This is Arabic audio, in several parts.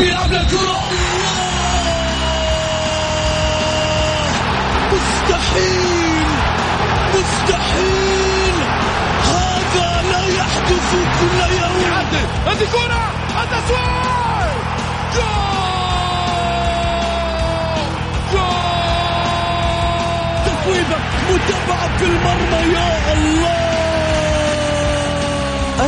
يلعب الكرة مستحيل. مستحيل. هذا لا يحدث كل يوم. هذه كرة. التسويق جول. جول. تسويبة متابعة في المرمى. يا الله.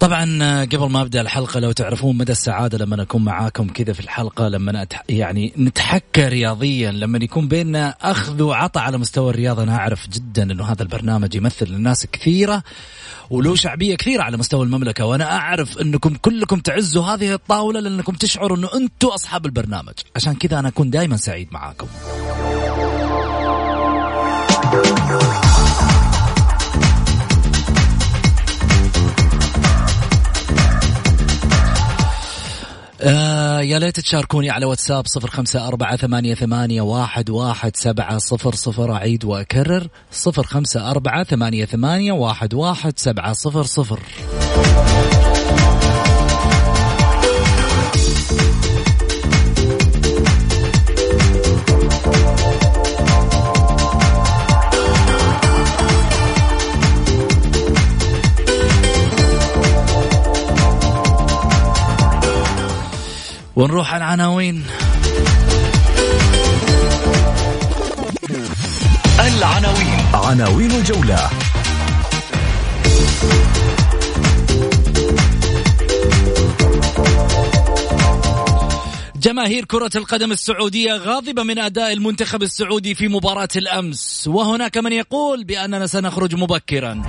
طبعا آه، قبل ما أبدأ الحلقة لو تعرفون مدى السعادة لما اكون معاكم كذا في الحلقة لما يعني نتحكى رياضيا لما يكون بيننا أخذ وعطاء على مستوى الرياضة أنا أعرف جدا إنه هذا البرنامج يمثل للناس كثيرة وله شعبية كثيرة على مستوى المملكة وأنا أعرف إنكم كلكم تعزوا هذه الطاولة لأنكم تشعروا إنه أنتم أصحاب البرنامج. عشان كذا أنا أكون دائما سعيد معاكم. آه يا ليت تشاركوني على واتساب صفر خمسة أربعة ثمانية, ثمانية واحد, واحد سبعة صفر صفر أعيد وأكرر صفر خمسة أربعة ثمانية, ثمانية واحد, واحد سبعة صفر صفر. ونروح على العناوين. العناوين. عناوين الجولة. جماهير كرة القدم السعودية غاضبة من أداء المنتخب السعودي في مباراة الأمس. وهناك من يقول بأننا سنخرج مبكرا.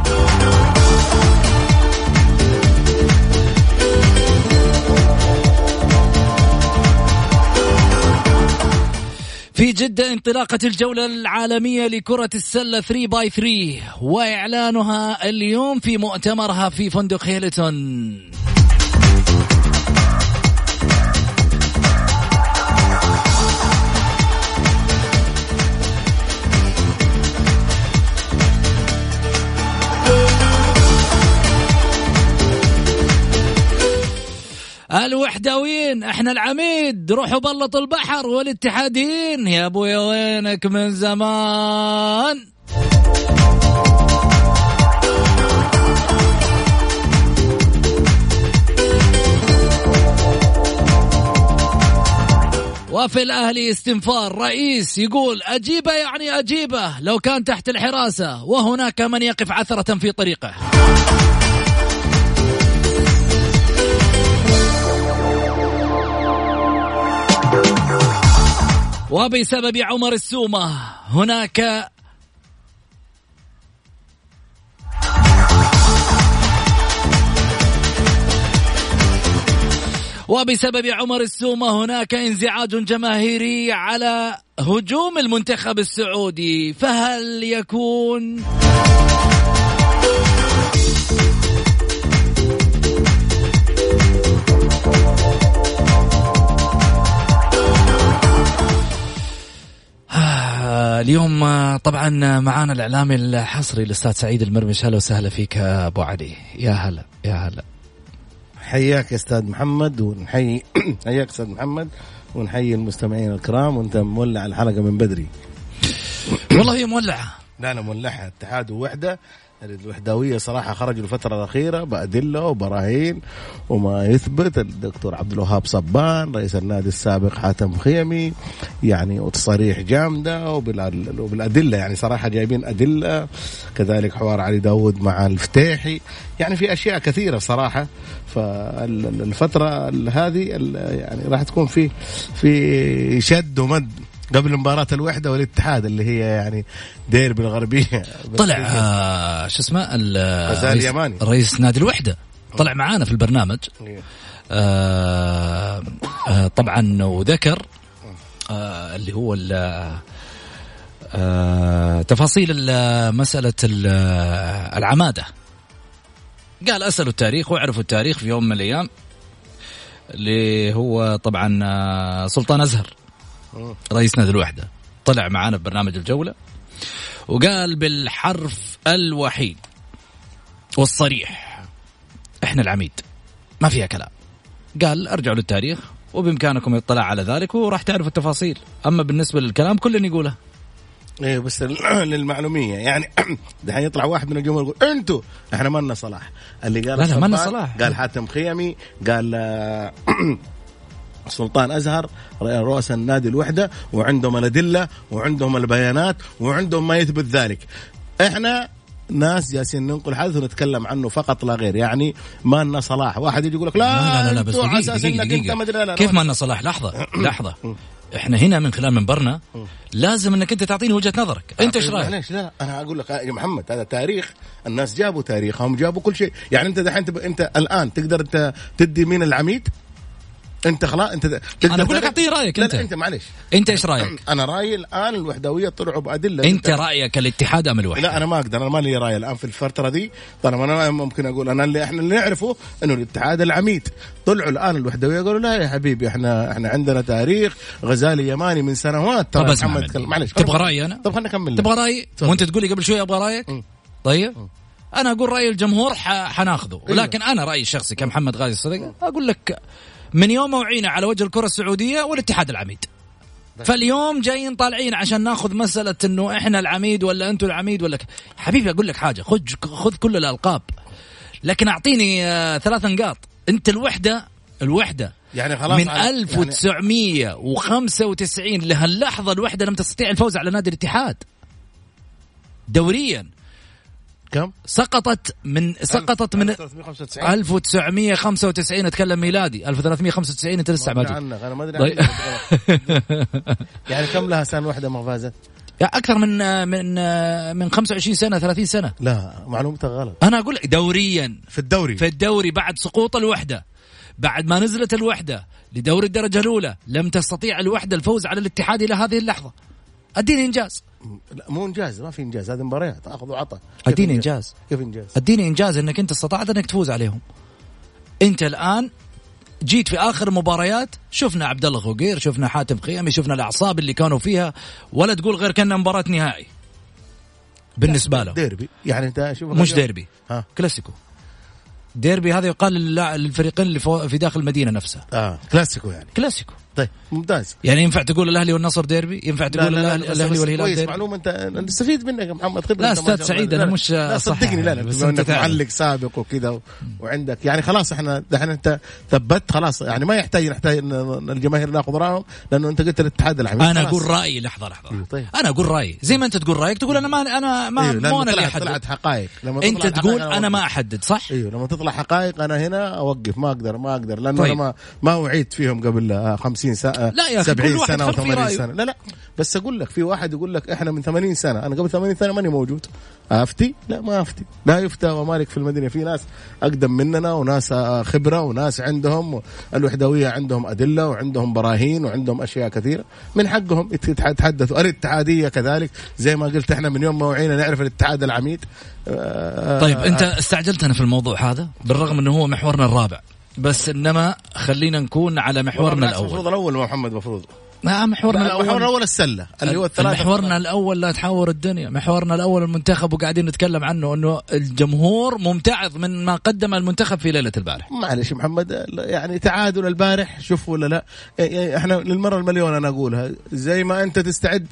في جدة انطلاقة الجولة العالمية لكرة السلة 3 باي 3 وإعلانها اليوم في مؤتمرها في فندق هيلتون. الوحدويين إحنا العميد روحوا بلطوا البحر والاتحاديين. يا ابويا وينك من زمان؟ وفي الأهلي استنفار رئيس يقول أجيبه يعني أجيبه لو كان تحت الحراسة وهناك من يقف عثرة في طريقه. وبسبب عمر السومة هناك وبسبب عمر السومة هناك انزعاج جماهيري على هجوم المنتخب السعودي فهل يكون اليوم طبعا معانا الإعلامي الحصري الأستاذ سعيد المرمش. هلا وسهلا فيك أبو علي. يا هلا يا هلا. حياك يا أستاذ محمد ونحيي حياك أستاذ محمد ونحيي المستمعين الكرام. وأنت مولع الحلقة من بدري. والله هي مولعة. لا لا مولعها اتحاد ووحدة. الوحداويه صراحة خرجوا الفترة الأخيرة بأدلة وبراهين وما يثبت. الدكتور عبد الوهاب صبان رئيس النادي السابق حاتم خيمي يعني وتصاريح جامدة وبالأدلة يعني صراحة جايبين أدلة. كذلك حوار علي داود مع الفتيحي. يعني في أشياء كثيرة صراحة. فالفتره هذه يعني راح تكون في في شد ومد. قبل مباراة الوحدة والاتحاد اللي هي يعني ديربي الغربية طلع آه شو اسمه غزال يماني رئيس نادي الوحدة. طلع معانا في البرنامج. إيه. آه آه طبعا وذكر آه اللي هو آه تفاصيل مسألة العمادة. قال أسألوا التاريخ وعرفوا التاريخ في يوم من الأيام اللي هو طبعا آه، سلطان أزهر. رئيس نادي الوحدة. طلع معانا في برنامج الجولة وقال بالحرف الوحيد والصريح إحنا العميد ما فيها كلام. قال أرجعوا للتاريخ وبإمكانكم الاطلاع على ذلك وراح تعرفوا التفاصيل. أما بالنسبة للكلام كل يقوله. إيه بس للمعلومية. يعني دحين يطلع واحد من الجمهور يقول أنتوا إحنا مالنا صلاح. اللي قال لا لا مالنا صلاح. قال حاتم خيمي قال سلطان أزهر رؤساء النادي الوحدة وعندهم الأدلة وعندهم البيانات وعندهم ما يثبت ذلك. إحنا ناس جالسين ننقل حدث ونتكلم عنه فقط لا غير. يعني ما لنا صلاح. واحد يجي يقول لك لا لا لا, لا بس دقيقة دقيقة دقيقة. دقيقة. كيف ما لنا صلاح؟ لحظة لحظة. إحنا هنا من خلال منبرنا لازم إنك أنت تعطيني وجهة نظرك. أنت إيش رأيك؟ معليش لا أنا أقول لك يا محمد هذا تاريخ. الناس جابوا تاريخهم جابوا كل شيء. يعني أنت دحين أنت الآن تقدر تدي مين العميد؟ انت خلاص انت أنا أقول لك أعطيه رأيك أنت. لا أنت معلش أنت إيش رأيك؟ أنا رأيي الآن الوحدوية طلعوا بأدلة. أنت رأيك الاتحاد أم الوحدة؟ لا أنا ما أقدر أنا ما لي رأي الآن في الفترة دي. طالما أنا ممكن أقول أنا اللي إحنا اللي نعرفه إنه الاتحاد العميد. طلعوا الآن الوحدوية قالوا لا يا حبيبي إحنا إحنا عندنا تاريخ غزالي يماني من سنوات ترى محمد معلش تبغى رأيي أنا؟ طب خلينا نكمل تبغى رأيي؟ وأنت تقول لي قبل شوي أبغى رأيك؟ طيب. أنا أقول رأي الجمهور حناخذه. أيوه. ولكن أنا رأيي الشخصي كمحمد غازي الصدقه أقول لك من يوم وعينا على وجه الكرة السعودية والاتحاد العميد. فاليوم جايين طالعين عشان ناخذ مسألة إنه إحنا العميد ولا أنتم العميد ولا ك... حبيبي أقول لك حاجة خذ خذ كل الألقاب. لكن أعطيني آه ثلاث نقاط. أنت الوحدة الوحدة يعني خلاص من 1995 يعني لهاللحظة الوحدة لم تستطيع الفوز على نادي الاتحاد. دوريا. كم؟ سقطت من سقطت من 1995 اتكلم ميلادي 1395 أنت لسه ما أنا ما أدري طيب. يعني كم لها سنة؟ واحدة ما فازت؟ أكثر من من من 25 سنة 30 سنة. لا معلومتك غلط. أنا أقول دوريا. في الدوري. في الدوري بعد سقوط الوحدة. بعد ما نزلت الوحدة لدوري الدرجة الأولى لم تستطيع الوحدة الفوز على الاتحاد إلى هذه اللحظة. أديني إنجاز. لا مو إنجاز ما في إنجاز. هذه مباريات. اخذ وعطى. أديني إنجاز؟ كيف إنجاز؟ أديني إنجاز إنك أنت استطعت إنك تفوز عليهم. أنت الآن جيت في آخر المباريات شفنا عبد الله غوغير شفنا حاتم خيامي شفنا الأعصاب اللي كانوا فيها. ولا تقول غير كأنها مباراة نهائي. بالنسبة له ديربي. يعني أنت شوف مش ديربي. ها؟ كلاسيكو. ديربي هذا يقال للفريقين اللي في داخل المدينة نفسها. آه كلاسيكو يعني. كلاسيكو. طيب. ممتاز. يعني ينفع تقول الأهلي والنصر ديربي؟ ينفع تقول لا لا لا الأهلي والهلال ديربي؟ معلومه انت نستفيد منك يا محمد خبره لا أستاذ سعيد أنا مش لا صدقني لا لا بس أنت معلق سابق وكذا وعندك يعني خلاص إحنا دحين أنت ثبت خلاص يعني ما يحتاج نحتاج الجماهير ناخذ رأيهم لأنه أنت قلت الاتحاد العميد أنا أقول رأيي لحظة لحظة. طيب. أنا أقول رأيي. زي ما أنت تقول رأيك تقول أنا ما أنا ما إيه مو أنا اللي أحدد. طلعت حقائق. لما أنت تقول أنا ما أحدد صح؟ أيوه لما تطلع حقائق أنا هنا أوقف. ما أقدر ما أقدر لأنه طيب. أنا ما ما وعيت فيهم قبل 50 سنة لا يا 70 سنة و 80 سنة. لا لا بس أقول لك في واحد يقول لك إحنا من 80 سنة أنا قبل 80 سنة ماني موجود. أفتي؟ لا ما أفتي. لا يفتى ومالك في المدينة. في ناس أقدم مننا وناس خبرة وناس عندهم الوحدوية عندهم أدلة وعندهم براهين وعندهم أشياء كثيرة. من حقهم يتحدثوا. الاتحادية كذلك زي ما قلت إحنا من يوم ما وعينا نعرف الاتحاد العميد. طيب أنت استعجلتنا في الموضوع هذا بالرغم إنه هو محورنا الرابع. بس إنما خلينا نكون على محورنا الأول المفروض الأول. محمد المفروض ما محورنا محورنا الأول. الأول السلة اللي هو الثلاثة. محورنا الأول لا تحور الدنيا. محورنا الأول المنتخب وقاعدين نتكلم عنه إنه الجمهور ممتعض من ما قدم المنتخب في ليلة البارح. معلش محمد يعني تعادل البارح شوف ولا لا؟ يعني إحنا للمرة المليون أنا أقولها. زي ما أنت تستعد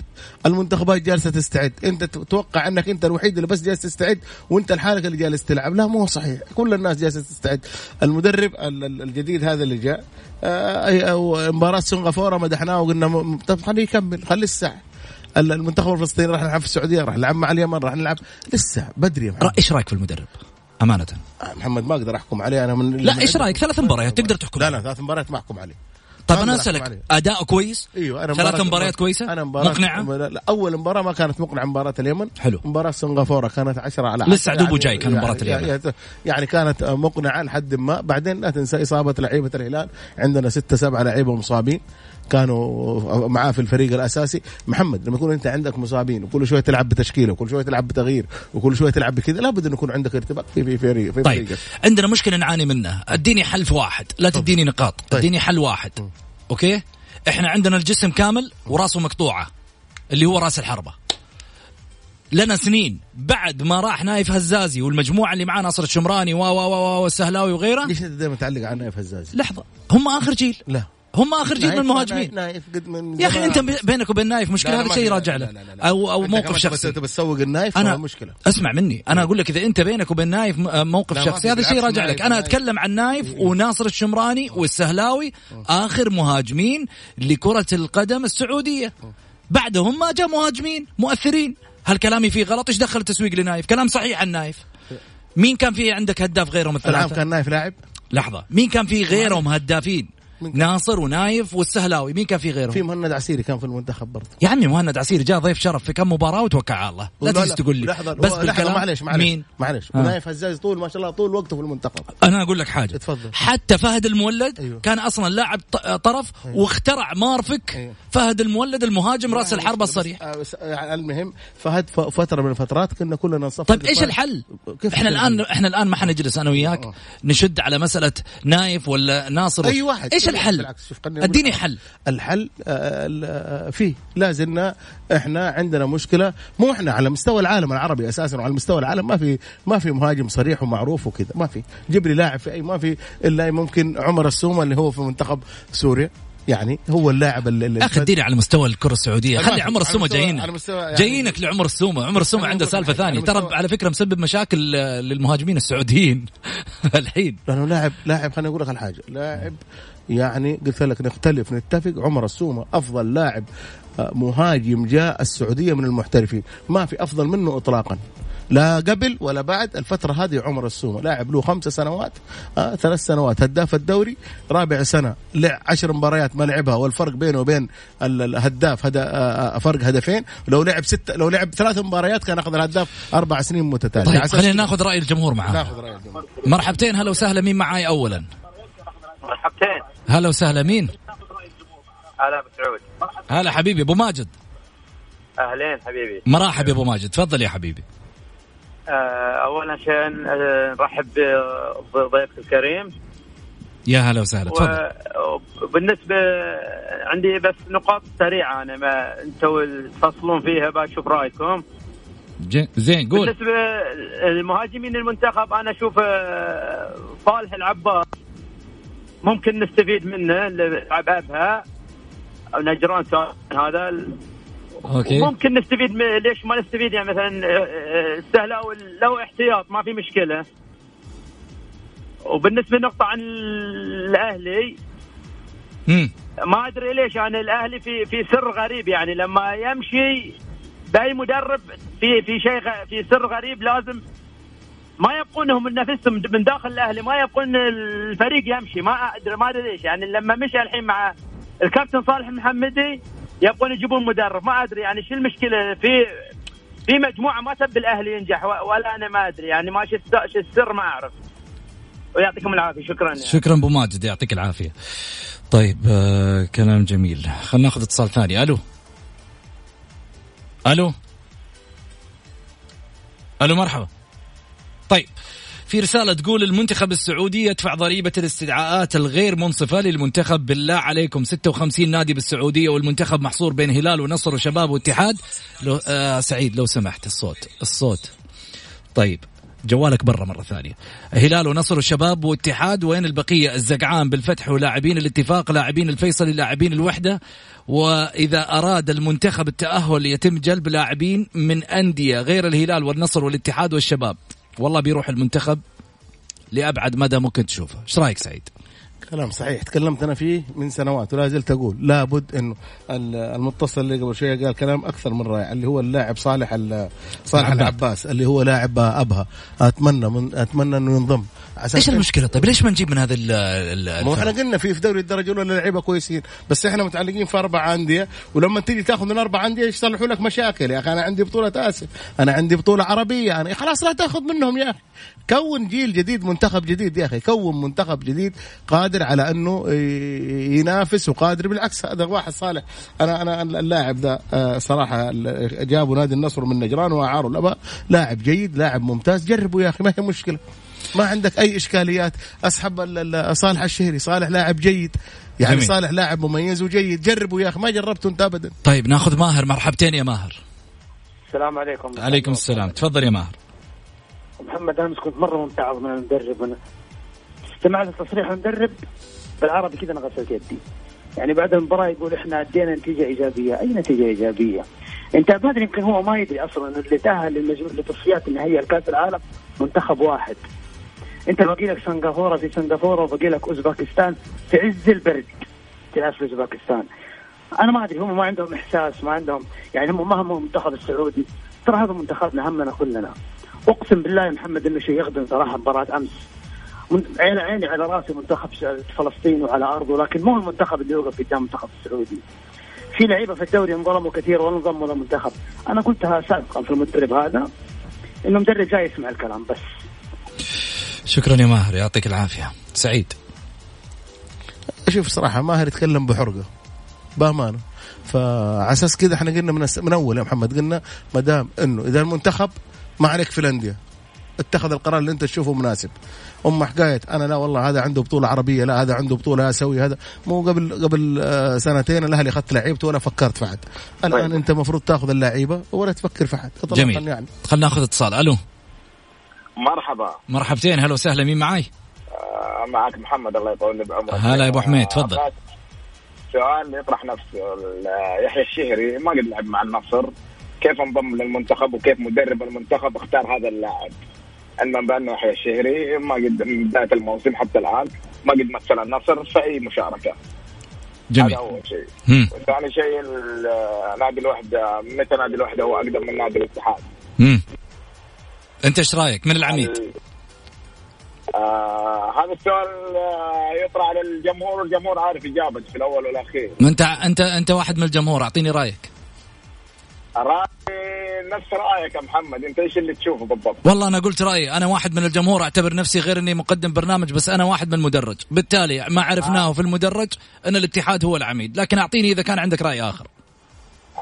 المنتخبات جالسة تستعد. أنت تتوقع أنك أنت الوحيد اللي بس جالس تستعد وأنت لحالك اللي جالس تلعب. لا مو صحيح. كل الناس جالسة تستعد. المدرب الجديد هذا اللي جاء مباراة سنغافوره مدحناه وقلنا طب خليه يكمل خليه الساعة. المنتخب الفلسطيني راح نلعب في السعودية راح نلعب مع اليمن راح نلعب لسه بدري يا محمد. إيش رأيك في المدرب؟ أمانة. آه، محمد ما أقدر أحكم عليه أنا من لا إيش رأيك؟ ثلاث مباريات تقدر تحكم لا لا ثلاث مباريات ما أحكم عليه. طيب أنا أسألك أداء كويس؟ أيوه أنا ثلاث مباريات كويسة؟ أنا مباراة مقنعة؟ لا أول مباراة ما كانت مقنعة مباراة اليمن. حلو. مباراة سنغافورة كانت 10 على 10 لسه عدوبه جاي كان مباراة يعني اليمن. يعني كانت مقنعة لحد ما. بعدين لا تنسى إصابة لعيبة الهلال. عندنا ستة سبعة لعيبة مصابين. كانوا معاه في الفريق الأساسي. محمد لما يكون أنت عندك مصابين وكل شوية تلعب بتشكيلة وكل شوية تلعب بتغيير وكل شوية تلعب بكذا لابد انه يكون عندك ارتباط في في فريق في طيب فريق. عندنا مشكلة نعاني منها. أديني حل في واحد لا تديني نقاط طيب. أديني حل واحد. م. okay؟ إحنا عندنا الجسم كامل وراسه مقطوعة اللي هو راس الحربة. لنا سنين بعد ما راح نايف هزازي والمجموعة اللي معاه ناصر الشمراني و و و والسهلاوي وغيره. ليش أنت دائما تعلق على نايف هزازي؟ لحظة هم آخر جيل. لا. هم آخر جيل من المهاجمين. نايف قد من يا أخي أنت بينك وبين نايف مشكلة؟ هذا شيء راجع له. أو أو موقف شخصي. أنت بتسوق النايف أنا مشكلة. اسمع مني. أنا أقول لك إذا أنت بينك وبين نايف موقف شخصي هذا شيء راجع لك. أنا أتكلم عن نايف وناصر الشمراني والسهلاوي آخر مهاجمين لكرة القدم السعودية. بعدهم ما جاء مهاجمين مؤثرين. هل كلامي فيه غلط. إيش دخل التسويق لنايف؟ كلام صحيح عن نايف. مين كان فيه عندك هداف غيرهم الثلاثة؟ كان نايف لاعب؟ لحظة. مين كان فيه غيرهم هدافين؟ ناصر ونايف والسهلاوي مين كان في غيره؟ في مهند عسيري كان في المنتخب برضه يا عمي مهند عسيري جاء ضيف شرف في كم مباراة وتوكل على الله لا, لا تجي تقول لي لحظة بس بالكلام معلش معلش مين؟ معلش آه. ونايف هزاز طول ما شاء الله طول وقته في المنتخب أنا أقول لك حاجة اتفضل حتى فهد المولد أيوه. كان أصلا لاعب طرف أيوه. واخترع مارفك أيوه. فهد المولد المهاجم راس الحربة الصريح آه، يعني المهم فهد فترة من الفترات كنا كلنا نصف طيب إيش الحل؟ إحنا الآن إحنا الآن ما حنجلس أنا وياك آه. نشد على مسألة نايف ولا ناصر أي واحد إيش الحل؟ اديني حل. الحل آه، فيه. لازلنا إحنا عندنا مشكلة. مو إحنا على مستوى العالم العربي أساسا وعلى مستوى العالم ما في ما في مهاجم صريح ومعروف وكذا ما في. جيب لي لاعب في أي ما في إلا ممكن عمر السومة اللي هو في منتخب سوريا. يعني هو اللاعب اللي أخي اديني على مستوى الكرة السعودية. خلي عمر السومة جايين يعني جايينك لعمر السومة. عمر السومة عنده سالفة ثانية. ترى على فكرة مسبب مشاكل للمهاجمين السعوديين. الحين. لأنه لاعب لاعب خليني أقول لك الحاجة. لاعب يعني قلت لك نختلف نتفق. عمر السومة أفضل لاعب آه، مهاجم جاء السعودية من المحترفين. ما في أفضل منه اطلاقا. لا قبل ولا بعد الفترة هذه عمر السومة. لاعب له خمس سنوات آه ثلاث سنوات. هداف الدوري رابع سنة. لعب عشر مباريات ما لعبها والفرق بينه وبين الهداف هدا آه, آه، فرق هدفين. لو لعب ست لو لعب ثلاث مباريات كان أخذ الهداف أربع سنين متتالية. طيب خلينا ناخذ رأي الجمهور معاه ناخذ رأي الجمهور. مرحبتين هلا وسهلا. مين معاي أولا؟ مرحبتين. هلا وسهلا مين؟ هلا أبو سعود. هلا حبيبي أبو ماجد. أهلين حبيبي. مرحب يا أبو ماجد تفضل يا حبيبي. آه، اولا شيء نرحب بضيفك الكريم. يا هلا وسهلا تفضل. وبالنسبه عندي بس نقاط سريعة أنا ما أنتم تفصلون فيها بشوف رأيكم. زين قول. بالنسبة للمهاجمين المنتخب أنا أشوف آه، صالح العباس. ممكن نستفيد منه لعب ابها أو نجران هذا. أوكي. ممكن نستفيد ليش ما نستفيد؟ يعني مثلا آه، آه، السهله لو احتياط ما في مشكلة. وبالنسبة لنقطة عن الأهلي ما أدري ليش يعني الأهلي في في سر غريب. يعني لما يمشي بأي مدرب في في شيء في سر غريب لازم ما يبقونهم نفسهم من داخل الأهلي ما يبقون الفريق يمشي. ما ادري ما أدري ليش. يعني لما مشى الحين مع الكابتن صالح محمدي يبغون يجيبون مدرب. ما أدري يعني شو المشكلة؟ في في مجموعة ما تبي الأهلي ينجح ولا أنا ما أدري. يعني ما شو السر ما أعرف. ويعطيكم العافية. شكرا يعني. شكرا أبو ماجد. يعطيك العافية. طيب آه كلام جميل. خلينا ناخذ اتصال ثاني. ألو. ألو. ألو مرحبا. طيب في رسالة تقول المنتخب السعودي يدفع ضريبة الاستدعاءات الغير منصفة للمنتخب بالله عليكم 56 نادي بالسعودية والمنتخب محصور بين هلال ونصر وشباب واتحاد. لو آه سعيد لو سمحت الصوت الصوت. طيب جوالك برا مرة ثانية. هلال ونصر وشباب واتحاد وين البقية؟ الزقعان بالفتح ولاعبين الاتفاق لاعبين الفيصلي لاعبين الوحدة. وإذا أراد المنتخب التأهل يتم جلب لاعبين من أندية غير الهلال والنصر والاتحاد والشباب. والله بيروح المنتخب لأبعد مدى ممكن تشوفه. إيش رأيك سعيد؟ كلام صحيح. تكلمت أنا فيه من سنوات ولا زلت أقول. لابد انه المتصل اللي قبل شوية قال كلام أكثر من رائع اللي هو اللاعب صالح صالح العباس اللي هو لاعب أبها. أتمنى من أتمنى إنه ينضم. إيش المشكلة؟ طيب ليش ما نجيب من هذا ال مو إحنا قلنا في في دوري الدرجة الأولى لعيبة كويسين بس إحنا متعلقين في أربع أندية ولما تيجي تاخذ من أربع أندية يصلحوا لك مشاكل. يا أخي أنا عندي بطولة آسف أنا عندي بطولة عربية أنا خلاص لا تأخذ منهم يا أخي. كون جيل جديد منتخب جديد يا أخي كون منتخب جديد قادر على أنه ينافس وقادر بالعكس هذا واحد صالح. أنا أنا اللاعب ذا آه، صراحة جابوا نادي النصر من نجران وأعاروا الأباء. لاعب جيد لاعب ممتاز جربوا يا أخي ما هي مشكلة. ما عندك أي إشكاليات. أسحب صالح الشهري صالح لاعب جيد. يعني جميل. صالح لاعب مميز وجيد. جربوا يا أخي ما جربته أنت ابدا. طيب ناخذ ماهر. مرحبتين يا ماهر. السلام عليكم. عليكم السلام. تفضل يا ماهر. محمد امس كنت مرة ممتعض من المدرب. أنا استمعت لتصريح المدرب بالعربي كذا أنا غسلت يدي. يعني بعد المباراة يقول إحنا أدينا نتيجة إيجابية، أي نتيجة إيجابية؟ أنت ما أدري يمكن هو ما يدري أصلا انه اللي تأهل لتصفيات النهائية لكأس العالم منتخب واحد. انت باقي لك سنغافورة في سنغافورة وباقي لك أوزباكستان في عز البرد. تلعب في أوزباكستان. أنا ما أدري هم ما عندهم إحساس ما عندهم يعني هم ما هم المنتخب السعودي ترى هذا منتخبنا همنا كلنا. أقسم بالله يا محمد إنه شيء يخدم صراحة مباراة أمس. عيني عيني على رأسي منتخب فلسطين وعلى أرضه لكن مو المنتخب اللي يوقف قدام المنتخب السعودي. في لعيبة في الدوري انظلموا كثير ولا للمنتخب أنا قلتها سابقا في المدرب هذا إنه مدرب جاي يسمع الكلام بس. شكرا يا ماهر يعطيك العافية. سعيد. شوف صراحة ماهر يتكلم بحرقة بأمانة. فعلى أساس كذا إحنا قلنا من, من أول يا محمد قلنا ما دام إنه إذا المنتخب ما عليك في الأندية اتخذ القرار اللي أنت تشوفه مناسب. اما حكاية أنا لا والله هذا عنده بطولة عربية لا هذا عنده بطولة أسوي هذا مو قبل قبل آه، سنتين الأهلي اخذت لعيبته ولا فكرت في حد الآن طيب. أنت المفروض تأخذ اللعيبة ولا تفكر في حد جميل. يعني. خلينا ناخذ اتصال. ألو. مرحبا. مرحبتين هلا وسهلا مين معاي؟ آه معك محمد الله يطول بعمرك. هلا يا أبو حميد تفضل. سؤال يطرح نفسه. يحيى الشهري ما قد لعب مع النصر. كيف انضم للمنتخب وكيف مدرب المنتخب؟ اختار هذا اللاعب. علما بأنه يحيى الشهري ما قد من بدايه الموسم حتى الآن. ما قد مثل النصر في أي مشاركة. جميل. هذا أول شيء. ثاني شيء نادي الوحدة متى نادي الوحدة هو أقدم من نادي الاتحاد؟ انت إيش رايك؟ من العميد؟ آه هذا السؤال آه يطرح على الجمهور والجمهور عارف اجابته في الأول والأخير. ما انت انت انت واحد من الجمهور اعطيني رأيك. رأيي نفس رأيك يا محمد. انت إيش اللي تشوفه بالضبط؟ والله أنا قلت رأيي أنا واحد من الجمهور أعتبر نفسي غير إني مقدم برنامج بس أنا واحد من المدرج. بالتالي ما عرفناه آه. في المدرج أن الاتحاد هو العميد. لكن أعطيني إذا كان عندك رأي آخر.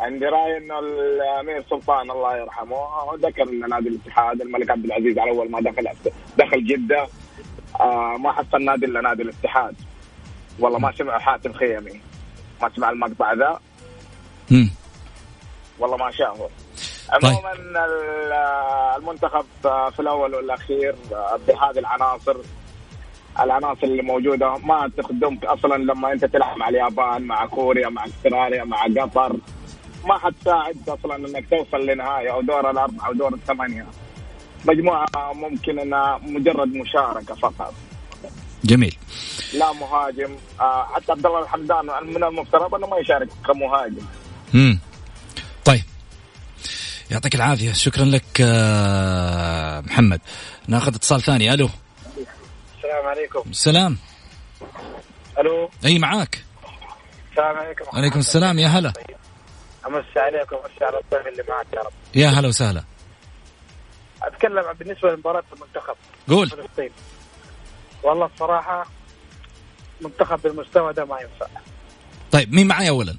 عندي رأي انه الأمير سلطان الله يرحمه. ذكر إن نادي الاتحاد الملك عبد العزيز على أول ما دخل دخل جدة آه ما حصل نادي إلا نادي الاتحاد. والله ما سمع حاتم خيمي ما سمع المقطع ذا. والله ما شافه عموما طيب. المنتخب في الأول والأخير بهذه العناصر. العناصر اللي موجودة ما تخدمك أصلا لما أنت تلعب مع اليابان مع كوريا مع أستراليا مع قطر. ما حتساعد أصلا إنك توصل لنهاية أو دور الأربعة أو دور الثمانية. مجموعة ممكن إنها مجرد مشاركة فقط. جميل. لا مهاجم. آه، حتى عبد الله الحمدان من المفترض إنه ما يشارك كمهاجم. امم طيب. يعطيك العافية. شكرا لك آه، محمد. ناخذ اتصال ثاني. ألو. السلام عليكم. السلام. ألو. أي معاك. السلام عليكم. وعليكم السلام. يا هلا. امسي عليكم وامسي على الضيف اللي معك يا رب. يا هلا وسهلا. أتكلم بالنسبة لمباراة المنتخب. قول. فلسطين. والله الصراحة منتخب بالمستوى ده ما ينفع. طيب مين معي اولا؟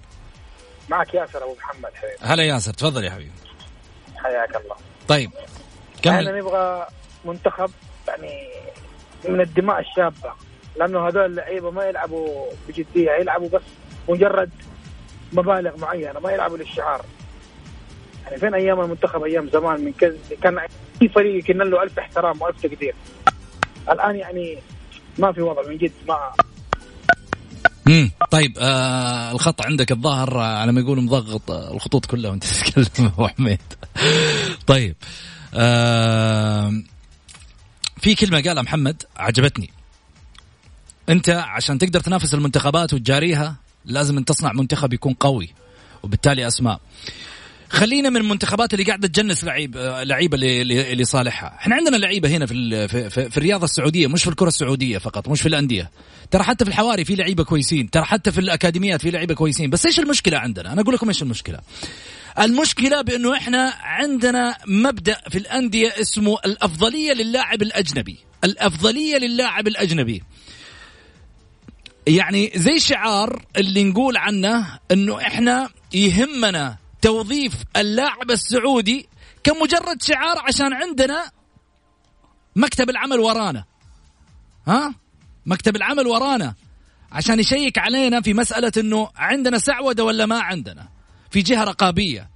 معك ياسر أبو محمد حبيبي. هلا ياسر تفضل يا حبيبي. حياك الله. طيب كمل. إحنا نبغى منتخب يعني من الدماء الشابة. لأنه هذول اللعيبة ما يلعبوا بجدية يلعبوا بس مجرد مبالغ معينة ما يلعبوا للشعار. يعني فين أيام المنتخب؟ أيام زمان من كان كان اي فريق كنا له ألف احترام وألف تقدير. الآن يعني ما في وضع من جد ما امم طيب آه الخط عندك الظاهر آه، على ما يقولوا مضغط آه، الخطوط كلها وأنت تتكلم أبو حميد. طيب آه في كلمة قالها محمد عجبتني. أنت عشان تقدر تنافس المنتخبات وتجاريها لازم أن تصنع منتخب يكون قوي وبالتالي أسماء. خلينا من المنتخبات اللي قاعدة تجنس لعيب لعيبة لصالحها، إحنا عندنا لعيبة هنا في, في, في, في الرياضة السعودية مش في الكرة السعودية فقط مش في الأندية، ترى حتى في الحواري في لعيبة كويسين، ترى حتى في الأكاديميات في لعيبة كويسين، بس إيش المشكلة عندنا؟ أنا أقول لكم إيش المشكلة. المشكلة بأنه إحنا عندنا مبدأ في الأندية اسمه الأفضلية للاعب الأجنبي. الأفضلية للاعب الأجنبي. يعني زي شعار اللي نقول عنه أنه إحنا يهمنا توظيف اللاعب السعودي كمجرد شعار عشان عندنا مكتب العمل ورانا. ها؟ مكتب العمل ورانا. عشان يشيك علينا في مسألة أنه عندنا سعودة ولا ما عندنا. في جهة رقابية.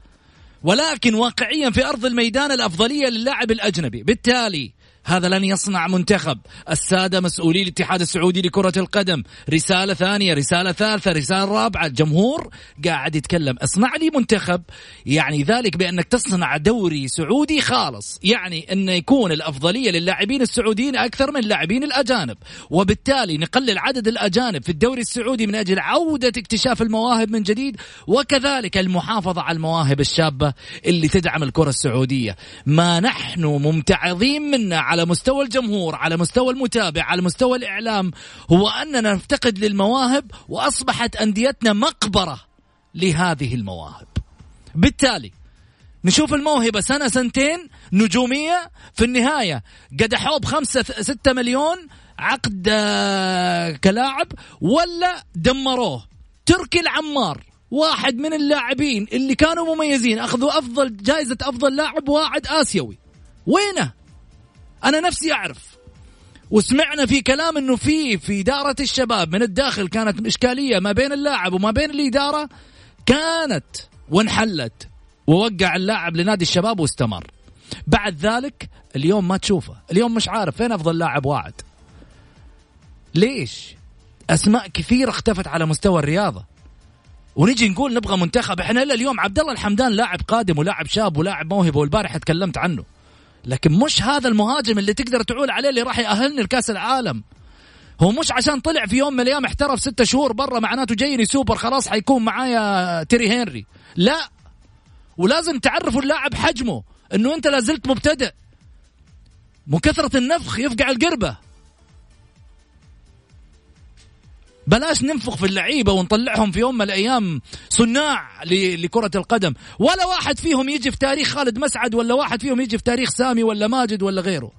ولكن واقعيا في أرض الميدان الأفضلية للاعب الأجنبي. بالتالي هذا لن يصنع منتخب. السادة مسؤولي الاتحاد السعودي لكرة القدم. رسالة ثانية رسالة ثالثة رسالة رابعة. الجمهور قاعد يتكلم. اصنع لي منتخب. يعني ذلك بأنك تصنع دوري سعودي خالص. يعني أن يكون الأفضلية للاعبين السعوديين أكثر من اللاعبين الأجانب. وبالتالي نقلل عدد الأجانب في الدوري السعودي من أجل عودة اكتشاف المواهب من جديد وكذلك المحافظة على المواهب الشابة اللي تدعم الكرة السعودية. ما نحن ممتعضين منه على مستوى الجمهور على مستوى المتابع على مستوى الإعلام هو أننا نفتقد للمواهب وأصبحت أنديتنا مقبرة لهذه المواهب. بالتالي نشوف الموهبة سنة سنتين نجومية. في النهاية قدحوه بخمسة ستة مليون عقد آه، كلاعب ولا دمروه؟ تركي العمار واحد من اللاعبين اللي كانوا مميزين أخذوا أفضل جائزة أفضل لاعب واعد آسيوي. وينه؟ أنا نفسي أعرف. وسمعنا في كلام إنه في في إدارة الشباب من الداخل كانت إشكالية ما بين اللاعب وما بين الإدارة كانت وانحلت ووقع اللاعب لنادي الشباب واستمر. بعد ذلك اليوم ما تشوفه. اليوم مش عارف فين أفضل لاعب واعد. ليش؟ أسماء كثيرة اختفت على مستوى الرياضة. ونجي نقول نبغى منتخب. إحنا إلا اليوم عبد الله الحمدان لاعب قادم ولاعب شاب ولاعب موهبة والبارح تكلمت عنه. لكن مش هذا المهاجم اللي تقدر تعول عليه اللي راح يأهلني لكأس العالم. هو مش عشان طلع في يوم من الأيام احترف ستة شهور برا معناته جايني سوبر خلاص حيكون معايا تيري هنري. لا. ولازم تعرفوا اللاعب حجمه إنه أنت لازلت مبتدئ. مو كثرة النفخ يفقع القربة. بلاش ننفخ في اللعيبة ونطلعهم في يوم من الأيام صناع لكرة القدم. ولا واحد فيهم يجي في تاريخ خالد مسعد ولا واحد فيهم يجي في تاريخ سامي ولا ماجد ولا غيره.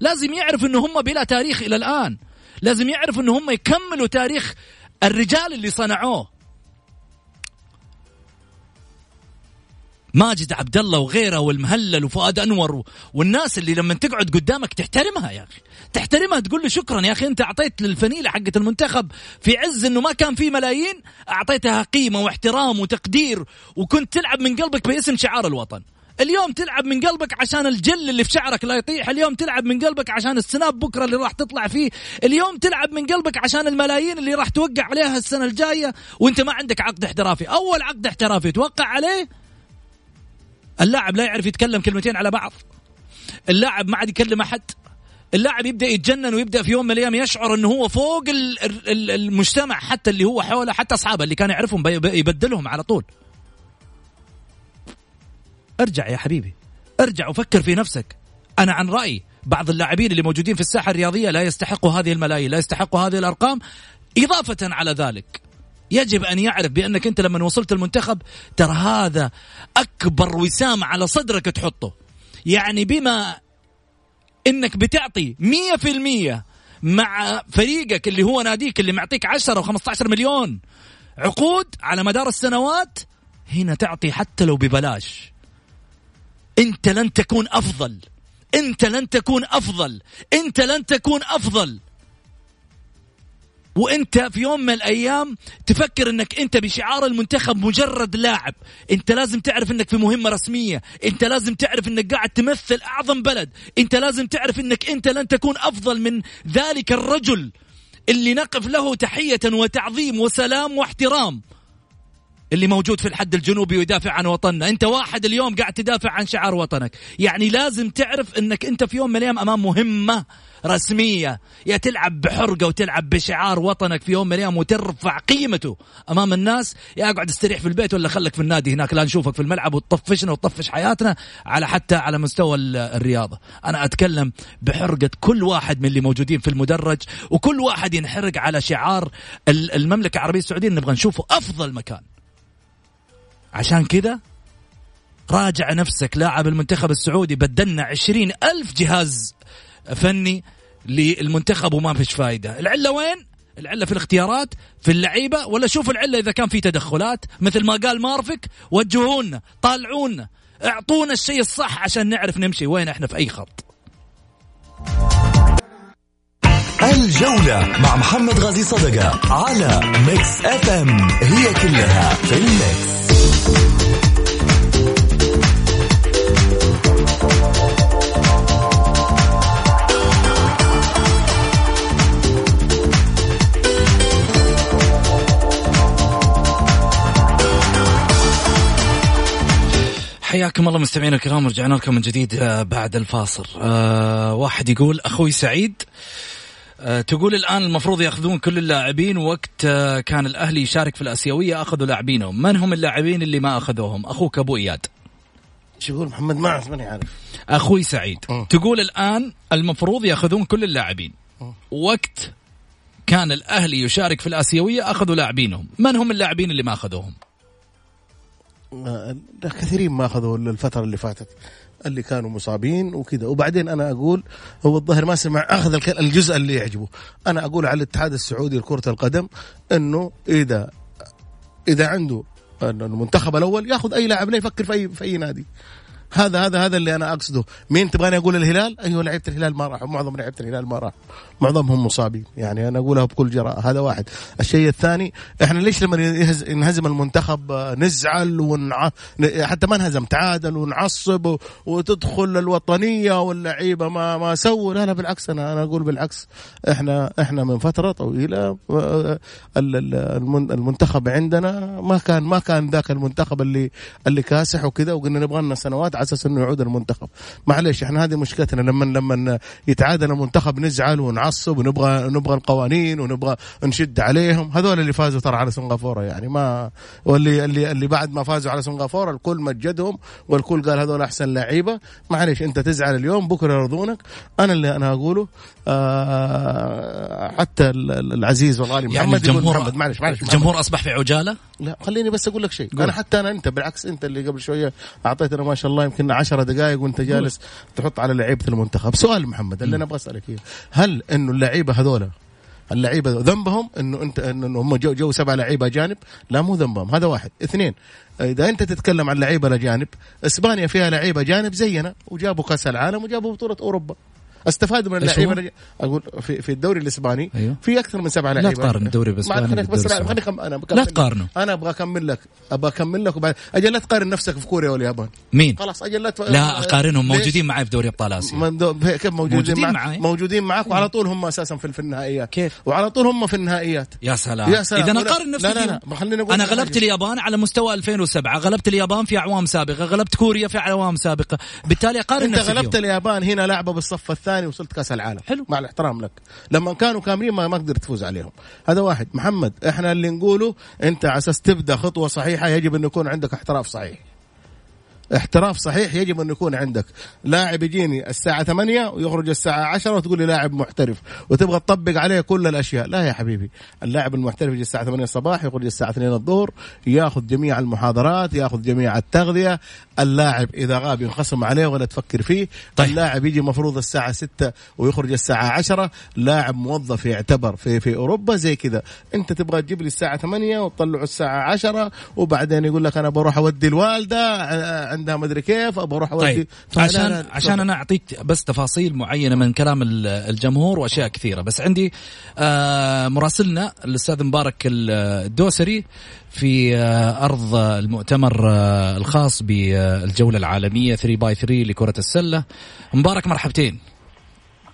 لازم يعرف إنه هم بلا تاريخ إلى الآن. لازم يعرف إنه هم يكملوا تاريخ الرجال اللي صنعوه. ماجد عبد الله وغيره والمهلل وفؤاد أنور والناس اللي لما تقعد قدامك تحترمها يا أخي. تحترمها تقول له شكرا يا أخي أنت أعطيت للفنيلة حقت المنتخب في عز إنه ما كان في ملايين أعطيتها قيمة واحترام وتقدير وكنت تلعب من قلبك باسم شعار الوطن. اليوم تلعب من قلبك عشان الجل اللي في شعرك لا يطيح اليوم تلعب من قلبك عشان السناب بكرة اللي راح تطلع فيه اليوم تلعب من قلبك عشان الملايين اللي راح توقع عليها السنة الجاية وأنت ما عندك عقد احترافي. أول عقد احترافي توقع عليه اللاعب لا يعرف يتكلم كلمتين على بعض. اللاعب ما عاد يكلم أحد. اللاعب يبدأ يتجنن ويبدأ في يوم من الأيام يشعر إنه هو فوق المجتمع حتى اللي هو حوله حتى أصحابه اللي كان يعرفهم يبدلهم على طول. ارجع يا حبيبي. ارجع وفكر في نفسك. أنا عن رأيي بعض اللاعبين اللي موجودين في الساحة الرياضية لا يستحقوا هذه الملايين لا يستحقوا هذه الأرقام. إضافة على ذلك يجب أن يعرف بأنك أنت لما وصلت المنتخب ترى هذا أكبر وسام على صدرك تحطه. يعني بما إنك بتعطي مية في المية مع فريقك اللي هو ناديك اللي معطيك 10 و15 مليون عقود على مدار السنوات هنا تعطي حتى لو ببلاش. أنت لن تكون أفضل. أنت لن تكون أفضل. أنت لن تكون أفضل. وانت في يوم من الأيام تفكر انك انت بشعار المنتخب مجرد لاعب. انت لازم تعرف انك في مهمة رسمية. انت لازم تعرف انك قاعد تمثل اعظم بلد. انت لازم تعرف انك انت لن تكون افضل من ذلك الرجل اللي نقف له تحية وتعظيم وسلام واحترام اللي موجود في الحد الجنوبي ويدافع عن وطننا. انت واحد اليوم قاعد تدافع عن شعار وطنك. يعني لازم تعرف انك انت في يوم من الأيام أمام مهمة رسمية. يا تلعب بحرقة وتلعب بشعار وطنك في يوم من الأيام وترفع قيمته أمام الناس. يا أقعد استريح في البيت ولا خلك في النادي هناك؟ لا نشوفك في الملعب وتطفشنا وتطفش حياتنا على حتى على مستوى الرياضة. أنا أتكلم بحرقة كل واحد من اللي موجودين في المدرج وكل واحد ينحرق على شعار المملكة العربية السعودية. نبغى نشوفه أفضل مكان. عشان كذا راجع نفسك لاعب المنتخب السعودي بدلنا عشرين ألف جهاز فني للمنتخب وما فيش فايدة. العلة وين؟ العلة في الاختيارات في اللعيبة ولا شوف العلة إذا كان في تدخلات مثل ما قال مارفك وجهونا طالعونا أعطونا الشيء الصح عشان نعرف نمشي وين إحنا في أي خط. الجولة مع محمد غازي صدقة على Mix FM هي كلها في ال Mix حياكم الله مستمعينا الكرام رجعنا لكم من جديد آه، بعد الفاصل. أه واحد يقول أخوي سعيد أه تقول الآن المفروض يأخذون كل اللاعبين وقت أه كان الأهلي يشارك في الآسيوية أخذوا لاعبينهم. من هم اللاعبين اللي ما أخذوهم؟ أخوك أبو إياد. إيش يقول محمد؟ ما أعرف ماني عارف. أخوي سعيد أوه. تقول الآن المفروض يأخذون كل اللاعبين. وقت كان الأهلي يشارك في الآسيوية أخذوا لاعبينهم. من هم اللاعبين اللي ما أخذوهم؟ كثيرين ما أخذوا الفترة اللي فاتت اللي كانوا مصابين وكذا. وبعدين أنا أقول هو الظاهر ما سمع أخذ الجزء اللي يعجبه. أنا أقول على الاتحاد السعودي لكرة القدم إنه إذا إذا عنده المنتخب الأول ياخذ أي لاعب لا يفكر في أي في أي نادي. هذا هذا هذا اللي أنا أقصده. مين تبغاني أقول الهلال؟ أيوه لعيبة الهلال ما راحوا. معظم لعيبة الهلال ما راحوا. معظمهم مصابين. يعني أنا أقولها بكل جراءة. هذا واحد. الشيء الثاني إحنا ليش لما ينهزم المنتخب نزعل ونع... حتى ما انهزم تعادل ونعصب وتدخل الوطنية واللعيبة ما ما سووا. لا لا بالعكس. أنا أنا أقول بالعكس. إحنا إحنا من فترة طويلة المنتخب عندنا ما كان ما كان ذاك المنتخب اللي اللي كاسح وكذا وقلنا نبغى لنا سنوات على أساس إنه يعود المنتخب. معلش إحنا هذه مشكلتنا. لما لما يتعادل المنتخب نزعل ونعصب ونبغى نبغى القوانين ونبغى نشد عليهم. هذول اللي فازوا ترى على سنغافورة يعني. ما واللي اللي اللي بعد ما فازوا على سنغافورة الكل مجدهم والكل قال هذول أحسن لعيبة. معلش أنت تزعل اليوم بكرة يرضونك. أنا اللي أنا أقوله آه حتى العزيز والغالي يعني محمد الجمهور محمد. معلش معلش الجمهور أصبح في عجالة؟ لا خليني بس أقول لك شيء. أنا حتى أنا أنت بالعكس أنت اللي قبل شوية أعطيتنا ما شاء الله يمكن 10 دقائق وانت جالس تحط على لعيبة المنتخب. سؤال محمد اللي أنا أبغى أسألك إياه. هل إنه اللعيبة هذول اللعيبة ذنبهم إنه أنت إنه هم جو, جو سبع لعيبة اجانب لا مو ذنبهم هذا واحد. اثنين إذا أنت تتكلم عن لعيبة الاجانب إسبانيا فيها لعيبة اجانب زينا وجابوا كأس العالم وجابوا بطولة أوروبا. استفادوا من اللعيبة أقول في في الدوري الإسباني أيوه؟ في أكثر من سبع لعيبة. لا تقارن الدوري الإسباني بس خليني. أنا لا تقارنه. أنا أبغى أكمل لك. أبغى أكمل لك وبعد أجل لا تقارن نفسك في كوريا واليابان. مين؟ خلاص أجل لا تف... لا أقارنهم. موجودين معي في دوري أبطال آسيا. من كيف موجودين, موجودين معي. موجودين معك وعلى طول هم أساسا في, في النهائيات. كيف؟ وعلى طول هم في النهائيات. يا سلام. يا سلام. إذا أقارن نفسي لا لا لا. أنا غلبت اليابان على مستوى 2007 غلبت اليابان في أعوام سابقة. غلبت كوريا في أعوام سابقة. بالتالي أقارن أنت غلبت اليابان. هنا لعبة بالصف الثاني. وصلت كأس العالم. حلو. مع الاحترام لك. لما كانوا كاملين ما, ما قدرت تفوز عليهم. هذا واحد. محمد إحنا اللي نقوله أنت على أساس تبدأ خطوة صحيحة يجب أن يكون عندك احتراف صحيح. احتراف صحيح يجب أن يكون عندك. لاعب يجيني الساعة 8 ويخرج الساعة 10 وتقول لي لاعب محترف وتبغى تطبق عليه كل الأشياء. لا يا حبيبي اللاعب المحترف يجي الساعة 8 الصباح يخرج الساعة 2 الظهر ياخذ جميع المحاضرات ياخذ جميع التغذية. اللاعب إذا غاب ينخصم عليه ولا تفكر فيه. طيب. اللاعب يجي مفروض الساعة 6 ويخرج الساعة 10 لاعب موظف يعتبر في في أوروبا زي كذا. أنت تبغى تجيب لي الساعة 8 وتطلعه الساعة 10 وبعدين يقول لك أنا بروح أودي الوالدة عندها مدري كيف أبغى أروح طيب عشان عشان أنا أعطيك بس تفاصيل معينة من كلام الجمهور وأشياء كثيرة. بس عندي آه مراسلنا الأستاذ مبارك الدوسري في آه أرض المؤتمر آه الخاص بالجولة العالمية 3 باي 3 لكرة السلة. مبارك مرحبتين.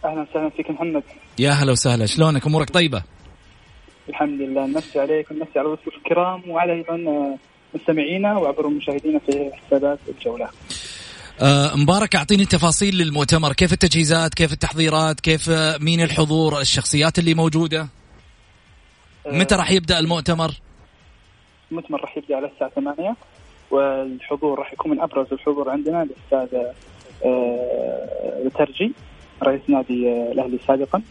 أهلا وسهلا فيك محمد. يا هلا وسهلا. شلونك؟ أمورك طيبة؟ الحمد لله. نمسي عليك ونمسي على الضيوف الكرام وعلى أيضا مستمعينا وعبر مشاهدينا في حسابات الجولة. أه مبارك أعطيني تفاصيل للمؤتمر. كيف التجهيزات؟ كيف التحضيرات؟ كيف آه، مين الحضور؟ الشخصيات اللي موجودة؟ أه متى راح يبدأ المؤتمر؟ المؤتمر راح يبدأ على الساعة 8 والحضور راح يكون من أبرز الحضور عندنا الاستاذ أه الترجي رئيس نادي الأهلي سابقا.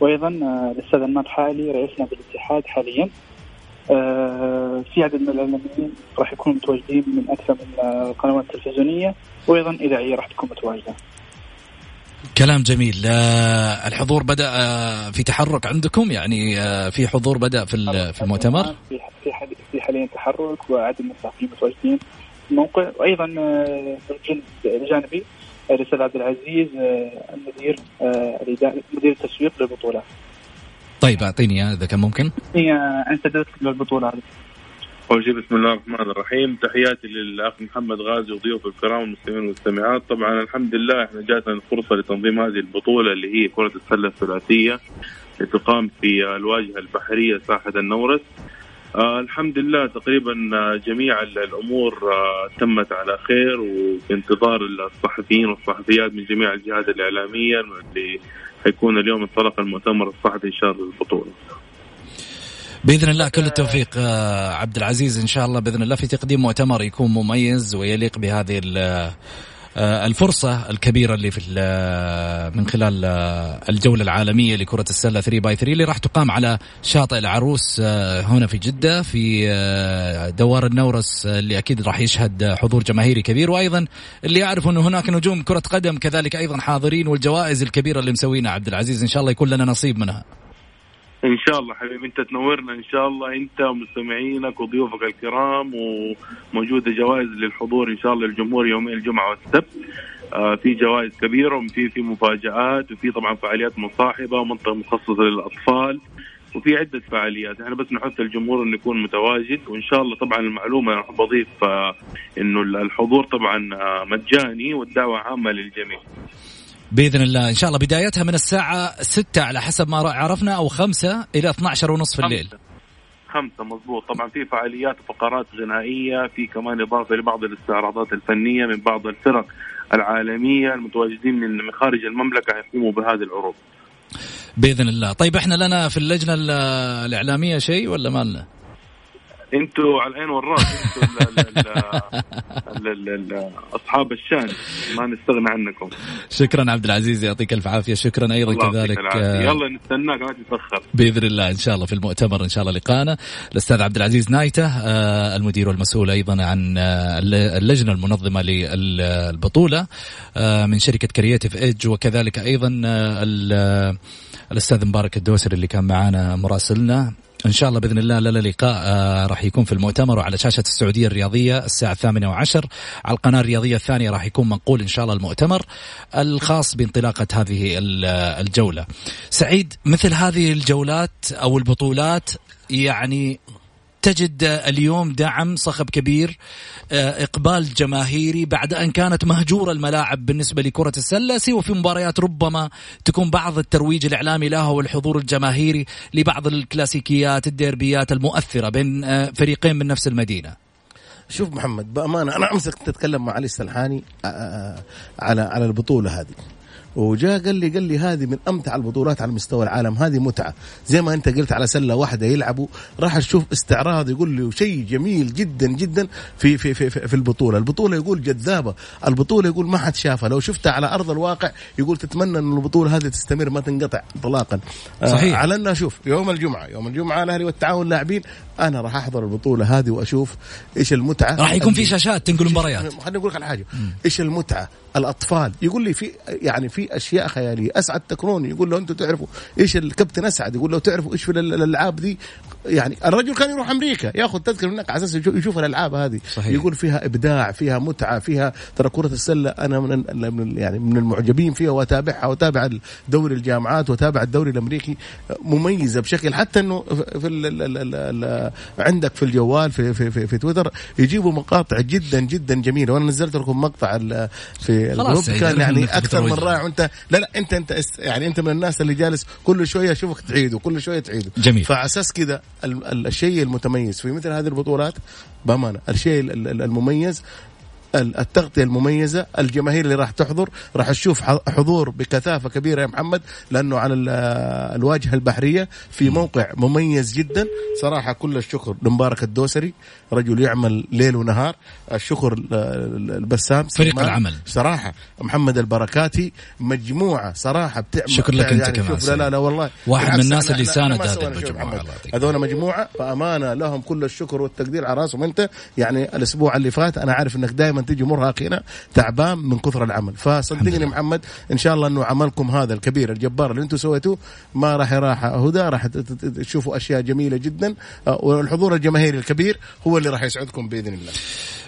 وأيضا الأستاذ النار حالي رئيس نادي الاتحاد حاليا. آه، في عدد من الاعلاميين راح يكونوا متواجدين من أكثر من القنوات التلفزيونية وأيضا اذاعيه راح تكون متواجدة. كلام جميل آه، الحضور بدأ آه، في تحرك عندكم يعني في حضور بدأ في في المؤتمر في في حاليا تحرك وعدد من الصحفيين متواجدين في الموقع وأيضا الجانب الجانبي الاستاذ عبد العزيز المدير مدير التسويق للبطولة. طيب أعطيني إذا كان ممكن. هي أنت للبطوله هذه. أول شيء بسم الله الرحمن الرحيم. تحياتي للأخ محمد غازي وضيوف الكرام والمستمعين والمستمعات. طبعا الحمد لله إحنا جاتنا الفرصة لتنظيم هذه البطولة اللي هي كرة السلة الثلاثية تقام في الواجهة البحرية ساحة النورس. آه الحمد لله تقريبا جميع الأمور آه تمت على خير. وبانتظار الصحفيين والصحفيات من جميع الجهات الإعلامية اللي حيكون اليوم انطلق المؤتمر الصحفي إن شاء الله للبطولة. بإذن الله كل التوفيق آه، عبد العزيز إن شاء الله بإذن الله في تقديم مؤتمر يكون مميز ويليق بهذه الفرصة الكبيرة اللي في آه، من خلال آه، الجولة العالمية لكرة السلة 3 باي 3 اللي راح تقام على شاطئ العروس هنا في جدة في دوار النورس اللي أكيد راح يشهد حضور جماهيري كبير. وأيضا اللي يعرف أنه هناك نجوم كرة قدم كذلك أيضا حاضرين والجوائز الكبيرة اللي مسوينها عبد العزيز إن شاء الله يكون لنا نصيب منها. إن شاء الله حبيبي أنت تنورنا إن شاء الله. أنت ومستمعينك وضيوفك الكرام وموجوده جوائز للحضور إن شاء الله للجمهور يومين الجمعة والسبت. آه في جوائز كبيرة وفي في مفاجآت وفي طبعا فعاليات مصاحبة ومنطقة مخصصة للأطفال وفي عدة فعاليات. إحنا بس نحث الجمهور إنه يكون متواجد وإن شاء الله طبعا المعلومة أنا أحب أضيف آه إنه الحضور طبعا آه مجاني والدعوة عامة للجميع. بإذن الله. إن شاء الله بدايتها من الساعة 6 على حسب ما عرفنا أو 5 إلى 12 ونص في الليل. خمسة مضبوط. طبعا في فعاليات وفقرات غنائية في كمان إضافة لبعض الاستعراضات الفنية من بعض الفرق العالمية المتواجدين من خارج المملكة يقوموا بهذه العروض. بإذن الله. طيب إحنا لنا في اللجنة الإعلامية شيء ولا ما لنا؟ أنتوا على العين والراس أنتوا اصحاب الشان ما نستغنى عنكم. شكرا عبد العزيز يعطيك الف عافية شكرا أيضا كذلك يلا نستناك ما تتأخر. بإذن الله إن شاء الله في المؤتمر إن شاء الله لقانا. الأستاذ عبد العزيز نايتة آه، المدير والمسؤول أيضا عن آه، اللجنة المنظمة للبطولة آه، من شركة كرييتيف ايدج وكذلك أيضا الأستاذ مبارك الدوسري اللي كان معنا مراسلنا. إن شاء الله بإذن الله لنا لقاء آه راح يكون في المؤتمر وعلى شاشة السعودية الرياضية الساعة الثامنه وعشر على القناة الرياضية الثانية راح يكون منقول إن شاء الله المؤتمر الخاص بانطلاقة هذه الجولة. سعيد مثل هذه الجولات أو البطولات يعني تجد اليوم دعم صخب كبير آه، إقبال جماهيري بعد أن كانت مهجورة الملاعب بالنسبة لكرة السلة. سوى في مباريات ربما تكون بعض الترويج الإعلامي لها والحضور الجماهيري لبعض الكلاسيكيات الديربيات المؤثرة بين آه، فريقين من نفس المدينة. شوف محمد بأمانة أنا أمس كنت أتكلم مع علي السلحاني آه، على على البطولة هذه. وجاء قال لي قال لي هذه من أمتع البطولات على مستوى العالم. هذه متعة. زي ما أنت قلت على سلة واحدة يلعبوا راح أشوف استعراض يقول لي شيء جميل جدا جدا في في في في البطولة. البطولة يقول جذابة. البطولة يقول ما حد شافها. لو شفتها على أرض الواقع يقول تتمنى إن البطولة هذه تستمر ما تنقطع انطلاقا آه، صحيح. على أن أشوف يوم الجمعه يوم الجمعة الأهلي والتعاون لاعبين أنا راح أحضر البطولة هذه وأشوف إيش المتعة راح يكون في شاشات تنقل مباريات. خليني أقول لك على حاجة. إيش المتعة؟ الأطفال. يقول لي في يعني في أشياء خيالية. أسعد تكروني يقول له أنتم تعرفوا إيش الكابتن أسعد. يقول لو تعرفوا إيش في الألعاب دي؟ يعني الرجل كان يروح أمريكا يأخذ تذكرة هناك على أساس يشوف الألعاب هذه. صحيح. يقول فيها إبداع فيها متعة فيها ترى كرة السلة أنا من يعني من المعجبين فيها وأتابعها وأتابع دوري الجامعات وأتابع الدوري الأمريكي. مميزة بشكل حتى إنه في ال ال ال ال عندك في الجوال في في في, في تويتر يجيبوا مقاطع جدا جدا جميلة. وأنا نزلت لكم مقطع في الجروب. كان يعني أكثر من رائع. وانت لا لا انت انت يعني أنت من الناس اللي جالس كل شوية اشوفك تعيده كل شوية تعيده جميل. فعلى أساس كذا الشيء المتميز. في مثل هذه البطولات بأمانة الشيء المميز التغطية المميزة الجماهير اللي راح تحضر راح تشوف حضور بكثافة كبيرة يا محمد لأنه على الواجهة البحرية في موقع مميز جدا. صراحة كل الشكر لمبارك الدوسري. رجل يعمل ليل ونهار الشكر البسام فريق العمل. صراحة محمد البركاتي مجموعة صراحة بتعمل. شكر لك أنت يعني كمان لا لا لا والله. واحد من الناس اللي ساند هذه المجموعه هذول مجموعة فأمانة لهم كل الشكر والتقدير على راسهم. أنت يعني الأسبوع اللي فات أنا عارف إنك دائما تيجي مرهق هنا تعبان من كثر العمل. فصدقني محمد إن شاء الله إنه عملكم هذا الكبير الجبار اللي أنتم سويتوه ما راح راح هدى راح تشوفوا أشياء جميلة جدا. والحضور الجماهيري الكبير هو اللي راح يسعدكم بإذن الله.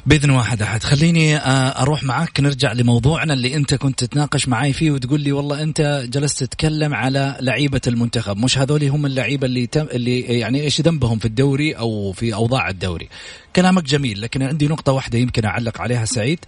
بإذن واحد أحد. خليني أروح معاك. نرجع لموضوعنا اللي أنت كنت تتناقش معي فيه وتقول لي والله أنت جلست تتكلم على لعيبة المنتخب. مش هذول هم اللعيبة اللي تم اللي يعني إيش ذنبهم في الدوري أو في أوضاع الدوري. كلامك جميل لكن عندي نقطة واحدة يمكن أعلق عليها سعيد.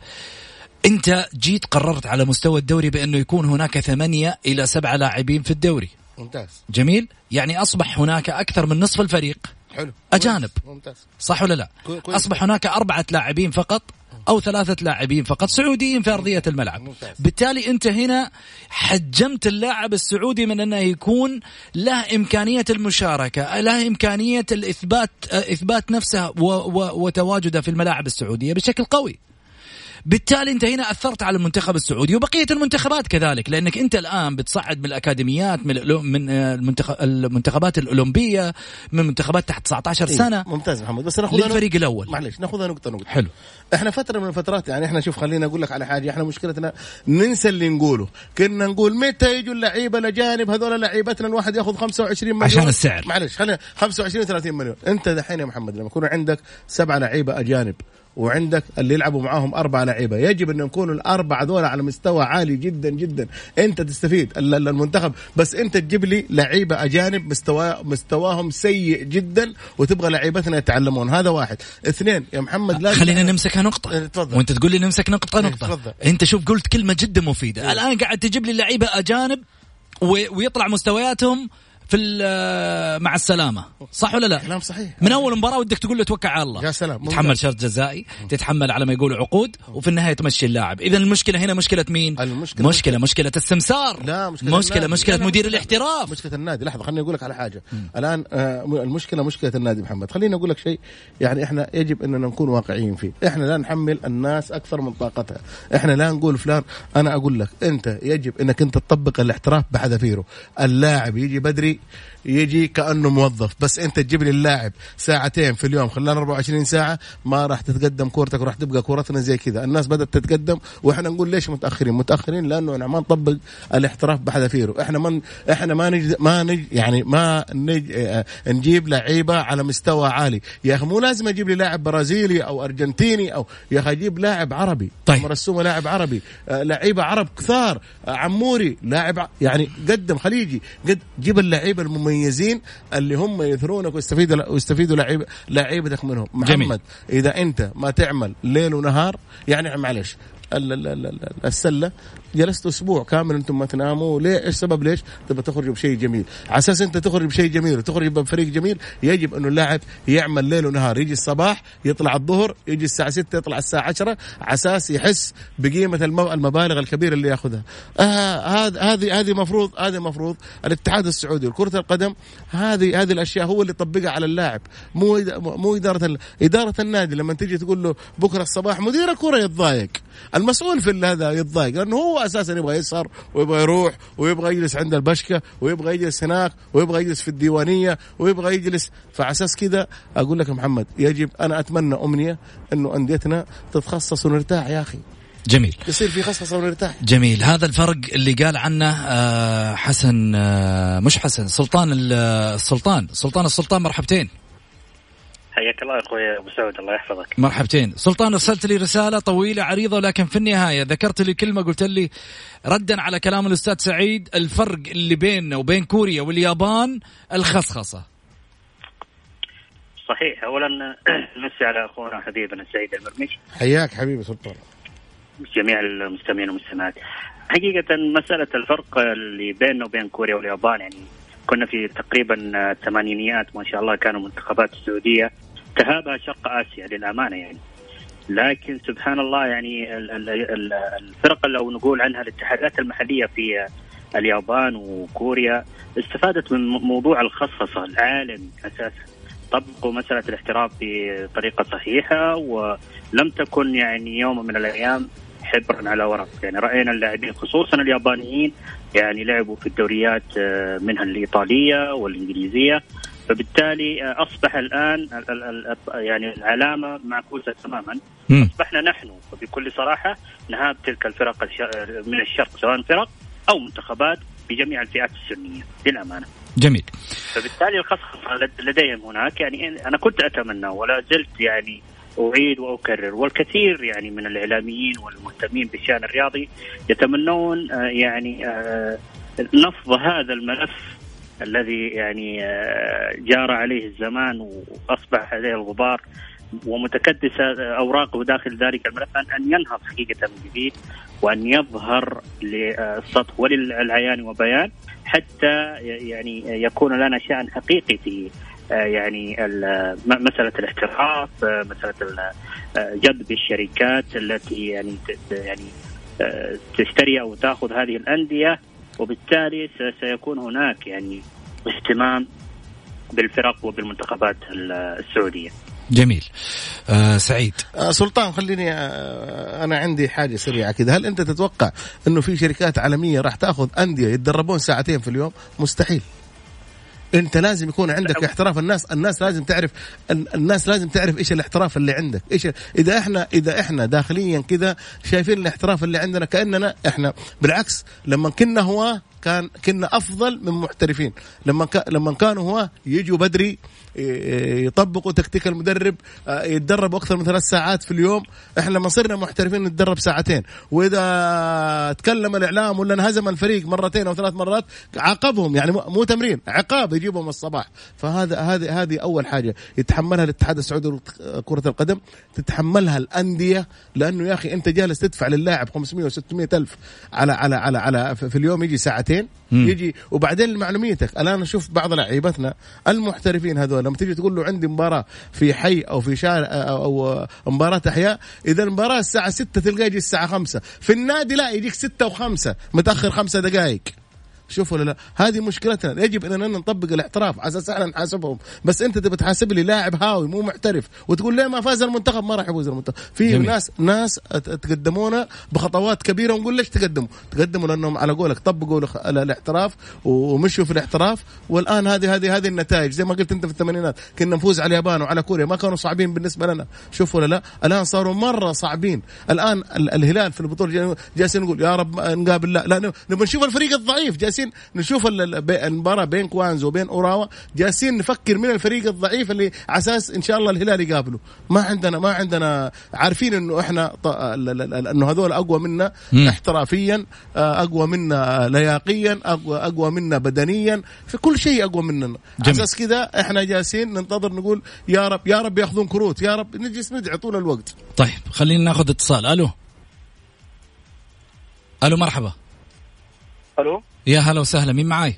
أنت جيت قررت على مستوى الدوري بأنه يكون هناك ثمانية إلى سبعة لاعبين في الدوري. ممتاز. جميل؟ يعني أصبح هناك أكثر من نصف الفريق. حلو. أجانب. ممتاز. صح ولا لا؟ كويس. أصبح هناك أربعة لاعبين فقط أو ثلاثة لاعبين فقط سعوديين في أرضية الملعب. ممتاز. بالتالي أنت هنا حجمت اللاعب السعودي من أنه يكون له إمكانية المشاركة له إمكانية الإثبات إثبات نفسه وتواجده في الملاعب السعودية بشكل قوي. بالتالي انت هنا أثرت على المنتخب السعودي وبقية المنتخبات كذلك لأنك انت الآن بتصعد من الأكاديميات من من المنتخبات الأولمبية من منتخبات تحت 19 إيه، سنة. إيه ممتاز محمد بس ناخذ للفريق الأول. معلش ناخذها نقطه نقطة. حلو. إحنا فترة من الفترات يعني إحنا شوف خليني أقول لك على حاجة إحنا مشكلتنا ننسى اللي نقوله. كنا نقول متى يجوا اللعيبة الأجانب؟ هذول لعيبتنا الواحد ياخذ 25 مليون. عشان السعر. معلش خلينا 25 30 مليون. أنت دحين يا محمد لما يكون عندك سبعه لعيبة أجانب وعندك اللي يلعبوا معاهم أربع لعيبة. يجب أن يكونوا الاربعه دول على مستوى عالي جدا جدا. أنت تستفيد المنتخب بس أنت تجيب لي لعيبة أجانب مستوى مستواهم سيء جدا وتبغى لعيبتنا يتعلمون. هذا واحد. اثنين يا محمد لازم خلينا نمسكها نقطة. إيه، تفضل. وأنت تقول لي نمسك نقطة إيه، نقطة. تفضل. أنت شوف قلت كلمة جدا مفيدة. إيه. الآن قاعد تجيب لي لعيبة أجانب ويطلع مستوياتهم في مع السلامة. صح ولا لا؟ كلام صحيح. من أول مباراة ودك تقول له توكل على الله. يا سلام تتحمل شرط جزائي تتحمل على ما يقولوا عقود وفي النهاية تمشي اللاعب. إذا المشكلة هنا مشكلة مين؟ المشكلة مشكلة مشكلة. السمسار لا مشكلة مشكلة لا مدير الاحتراف. مشكلة النادي. لحظة خليني أقول لك على حاجة. م. الآن آه المشكلة مشكلة النادي محمد. خليني أقول لك شيء. يعني إحنا يجب إننا نكون واقعيين فيه. إحنا لا نحمل الناس أكثر من طاقتها. إحنا لا نقول فلان أنا أقول لك أنت يجب إنك أنت تطبق الاحتراف بحذافيره. اللاعب يجي بدري يجي كأنه موظف. بس أنت تجيب لي اللاعب ساعتين في اليوم خلال 24 ساعة ما راح تتقدم كورتك وراح تبقى كورتنا زي كذا. الناس بدأت تتقدم وإحنا نقول ليش متأخرين؟ متأخرين لأنه إحنا ما نطبق الاحتراف بحذافيره. إحنا ما إحنا ما نج ما نج يعني ما نج آه نجيب لعيبة على مستوى عالي. يا أخي مو لازم أجيب لي لاعب برازيلي أو أرجنتيني أو يا أخي أجيب لاعب عربي. طيب. مرسومه لاعب عربي آه لعيبة عرب كثار آه عموري لاعب يعني قدم خليجي قد جيب اللعيبة المميزين المميزين اللي هم يثرونك ويستفيدوا ويستفيدوا لعيبتك منهم محمد جميل. إذا أنت ما تعمل ليل ونهار يعني معلش السلة. جلست أسبوع كامل أنتم ما تناموا. ليه؟ إيش السبب ليش؟ تبغى تخرجوا بشيء جميل. على أساس أنت تخرج بشيء جميل وتخرج بفريق جميل يجب انه اللاعب يعمل ليل ونهار. يجي الصباح يطلع الظهر يجي الساعة 6 يطلع الساعة 10 على أساس يحس بقيمة المبالغ الكبيرة اللي يأخذها. آه هذه هذه مفروض هذه مفروض الاتحاد السعودي لكرة القدم هذه هذه الأشياء هو اللي يطبقها على اللاعب. مو مو إدارة إدارة النادي لما تيجي تقول له بكرة الصباح مدير الكرة يتضايق. المسؤول في هذا يتضايق لأنه هو أساسا يبغى يسهر ويبغى يروح ويبغى يجلس عند البشكة ويبغى يجلس هناك ويبغى يجلس في الديوانية ويبغى يجلس. فعلى أساس كذا أقول لك محمد يجب أنا أتمنى أمنية أنه أنديتنا تتخصص ونرتاح يا أخي. جميل. يصير في خصصة ونرتاح جميل. هذا الفرق اللي قال عنه آه، حسن آه، مش حسن سلطان السلطان سلطان السلطان مرحبتين. حياك الله يا أخوي أبو سعود الله يحفظك. مرحبتين. سلطان أرسلت لي رسالة طويلة عريضة لكن في النهاية ذكرت لي كلمة قلت لي ردا على كلام الأستاذ سعيد الفرق اللي بيننا وبين كوريا واليابان الخصخصة. صحيح. اولا نمسي على أخونا حبيبنا سعيد المرمش حياك حبيبي سلطان. جميع المستمعين والمستمعات. حقيقة مسألة الفرق اللي بيننا وبين كوريا واليابان يعني كنا في تقريبا الثمانينيات ما شاء الله كانوا منتخبات السعودية تهابها شرق آسيا للأمانة يعني. لكن سبحان الله يعني الفرق لو نقول عنها الاتحادات المحلية في اليابان وكوريا استفادت من موضوع الخصخصة العالمي أساسا. طبقوا مسألة الاحتراف بطريقة صحيحة ولم تكن يعني يوم من الأيام حبرا على ورق. يعني رأينا اللاعبين خصوصا اليابانيين يعني لعبوا في الدوريات آه، منها الإيطالية والإنجليزية. فبالتالي آه، أصبح الآن يعني العلامة معكوسة تماما. أصبحنا نحن وبكل صراحة نهاب تلك الفرق من الشرق سواء فرق أو منتخبات بجميع الفئات السنية للأمانة جميل. فبالتالي الخصخصة لديهم هناك. يعني أنا كنت أتمنى ولا زلت يعني أعيد وأكرر. والكثير يعني من الإعلاميين والمهتمين بالشأن الرياضي يتمنون آه، يعني آه، نفض هذا الملف الذي يعني آه، جار عليه الزمان وأصبح عليه الغبار ومتكدسه أوراقه داخل ذلك الملف ان ينهض حقيقة من جديد وأن يظهر للسطح وللعيان وبيان حتى يعني يكون لنا شأن حقيقي في يعني مسألة الاحتراف مسألة جذب الشركات التي يعني يعني تشتري أو تأخذ هذه الأندية وبالتالي سيكون هناك يعني اهتمام بالفرق وبالمنتخبات السعودية. جميل. آه سعيد. آه سلطان خليني آه أنا عندي حاجة سريعة كذا هل أنت تتوقع إنه في شركات عالمية راح تأخذ أندية يتدربون ساعتين في اليوم؟ مستحيل. انت لازم يكون عندك احتراف. الناس الناس لازم تعرف الناس لازم تعرف إيش الاحتراف اللي عندك. إيش إذا إحنا إذا إحنا داخليا كذا شايفين الاحتراف اللي عندنا كأننا إحنا. بالعكس لما كنا هواه كان كنا أفضل من محترفين. لما لما كانوا هو يجوا بدري يطبقوا تكتيك المدرب آه، يتدربوا أكثر من ثلاث ساعات في اليوم. إحنا لما صرنا محترفين نتدرب ساعتين. وإذا تكلم الإعلام ولا انهزم الفريق مرتين أو ثلاث مرات عاقبهم. يعني مو تمرين عقاب يجيبهم الصباح. فهذا هذه هذه أول حاجة. يتحملها الاتحاد السعودي لكرة القدم. تتحملها الأندية لأنه يا أخي أنت جالس تدفع للاعب 500 و600 ألف على على على على في اليوم يجي ساعتين. يجي. وبعدين لمعلوميتك. الآن أشوف بعض لعيبتنا المحترفين هذول. لما تيجي تقول له عندي مباراة في حي أو في شارع أو مباراة أحياء إذا المباراة الساعة 6 تلقاه يجي الساعة 5 في النادي لا يجيك 6 و5 متأخر خمسة دقائق. شوفوا ولا لا. هذه مشكلتنا. يجب إننا نطبق الاحتراف على أساس إحنا نحاسبهم. بس أنت تبي تحاسب لي لاعب هاوي مو محترف وتقول ليه ما فاز المنتخب؟ ما راح يفوز المنتخب. في. ناس ناس تقدمونا بخطوات كبيرة. ونقول ليش تقدموا؟ تقدموا لأنهم على قولك طبقوا الاحتراف ومشوا في الاحتراف والآن هذه هذه هذه النتائج. زي ما قلت أنت في الثمانينات كنا نفوز على اليابان وعلى كوريا. ما كانوا صعبين بالنسبة لنا. شوفوا ولا لا. الآن صاروا مرة صعبين. الآن الهلال في البطولة جالسين نقول يا رب نقابل لا لا نبغى نشوف الفريق الضعيف. جالسين نشوف المباراة بين كوانزو وبين أوراوا. جالسين نفكر من الفريق الضعيف اللي على أساس إن شاء الله الهلال يقابله. ما عندنا ما عندنا عارفين إنه إحنا إنه هذول أقوى منا احترافيا آه، أقوى منا لياقيا اقوى أقوى منا بدنيا. في كل شيء أقوى مننا. على أساس كذا إحنا جالسين ننتظر نقول يا رب يا رب ياخذون كروت يا رب نجلس ندعي طول الوقت. طيب خلينا ناخذ اتصال. ألو. ألو مرحبا. ألو. يا هلا وسهلا مين معاي؟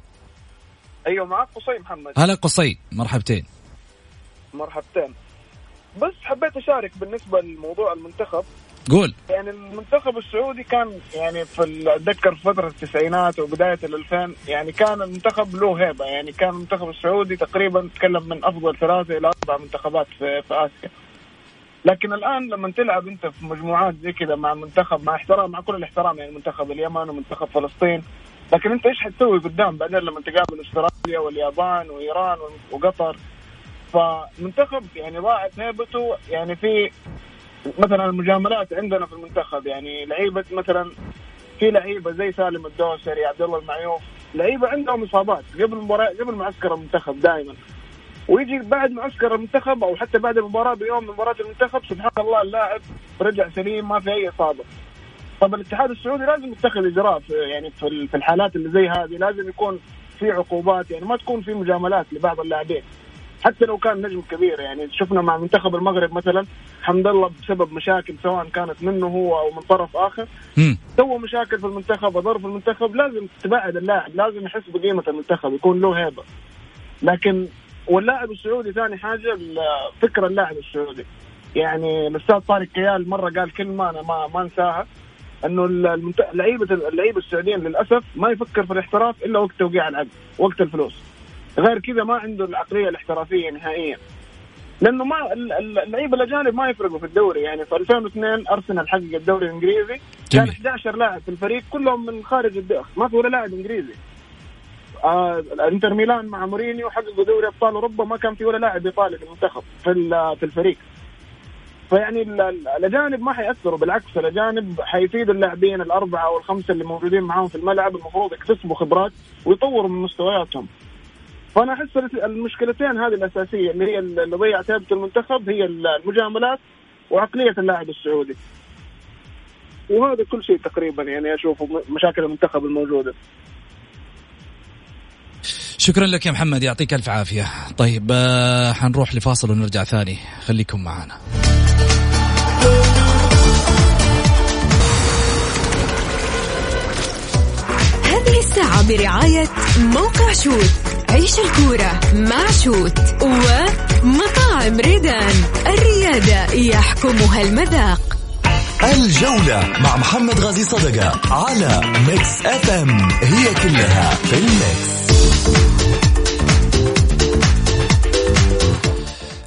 أيوه معك قصي محمد. هلا قصي مرحبتين. مرحبتين. بس حبيت أشارك بالنسبة لموضوع المنتخب. قول. يعني المنتخب السعودي كان يعني في أتذكر فترة التسعينات وبداية ال2000 يعني كان المنتخب له هيبة. يعني كان المنتخب السعودي تقريبا تكلم من أفضل ثلاثة إلى أربع منتخبات في, في آسيا. لكن الآن لما تلعب أنت في مجموعات زي كذا مع منتخب مع احترام مع كل الاحترام يعني منتخب اليمن ومنتخب فلسطين لكن انت إيش حتسوي قدام بعدين لما تقابل استراليا واليابان وإيران وقطر؟ فمنتخب يعني ضاعت هيبته يعني في مثلا المجاملات عندنا في المنتخب يعني لعيبة مثلا في لعيبة زي سالم الدوسري عبد الله المعيوف لعيبة عندهم إصابات قبل مباراه قبل معسكر المنتخب دائما ويجي بعد معسكر المنتخب أو حتى بعد المباراة بيوم من مباراه المنتخب سبحان الله اللاعب رجع سليم ما في أي إصابة. طب الاتحاد السعودي لازم يتخذ إجراء في يعني في الحالات اللي زي هذه لازم يكون في عقوبات يعني ما تكون في مجاملات لبعض اللاعبين. حتى لو كان نجم كبير يعني شفنا مع منتخب المغرب مثلا حمد الله بسبب مشاكل سواء كانت منه هو أو من طرف آخر. سوى مشاكل في المنتخب وضر في المنتخب لازم تبعد اللاعب لازم يحس بقيمة المنتخب يكون له هيبة. لكن واللاعب السعودي ثاني حاجة فكر اللاعب السعودي. يعني الأستاذ طارق كيال مرة قال كلمة أنا ما ما أنساها. انه اللعيبه اللعيبة السعوديين للأسف ما يفكر في الاحتراف إلا وقت توقيع العقد وقت الفلوس. غير كذا ما عنده العقلية الاحترافية نهائيا. لأنه ما اللعيبة الأجانب ما يفرقوا في الدوري. يعني في 2002 أرسنال حقق الدوري الإنجليزي كان 11 لاعب في الفريق كلهم من خارج الدوري ما في ولا لاعب إنجليزي. آه انتر ميلان مع مورينيو حققوا دوري أبطال أوروبا ما كان في ولا لاعب إيطالي في المنتخب في في الفريق. فيعني الأجانب ما حيأثروا بالعكس الأجانب حيفيدوا اللاعبين الأربعة أو الخمسه اللي موجودين معاهم في الملعب المفروض يكتسبوا خبرات ويطوروا من مستوياتهم. فأنا أحس المشكلتين هذه الأساسية اللي هي اللي ضيعت هيبة المنتخب هي المجاملات وعقلية اللاعب السعودي. وهذا كل شيء تقريبا يعني أشوفه مشاكل المنتخب الموجودة. شكرا لك يا محمد يعطيك ألف عافية. طيب آه حنروح لفاصل ونرجع ثاني. خليكم معنا. هذه الساعة برعاية موقع شوت. عيش الكورة مع شوت ومطاعم ريدان. الريادة يحكمها المذاق. الجولة مع محمد غازي صدقة على Mix FM. هي كلها في ال Mix.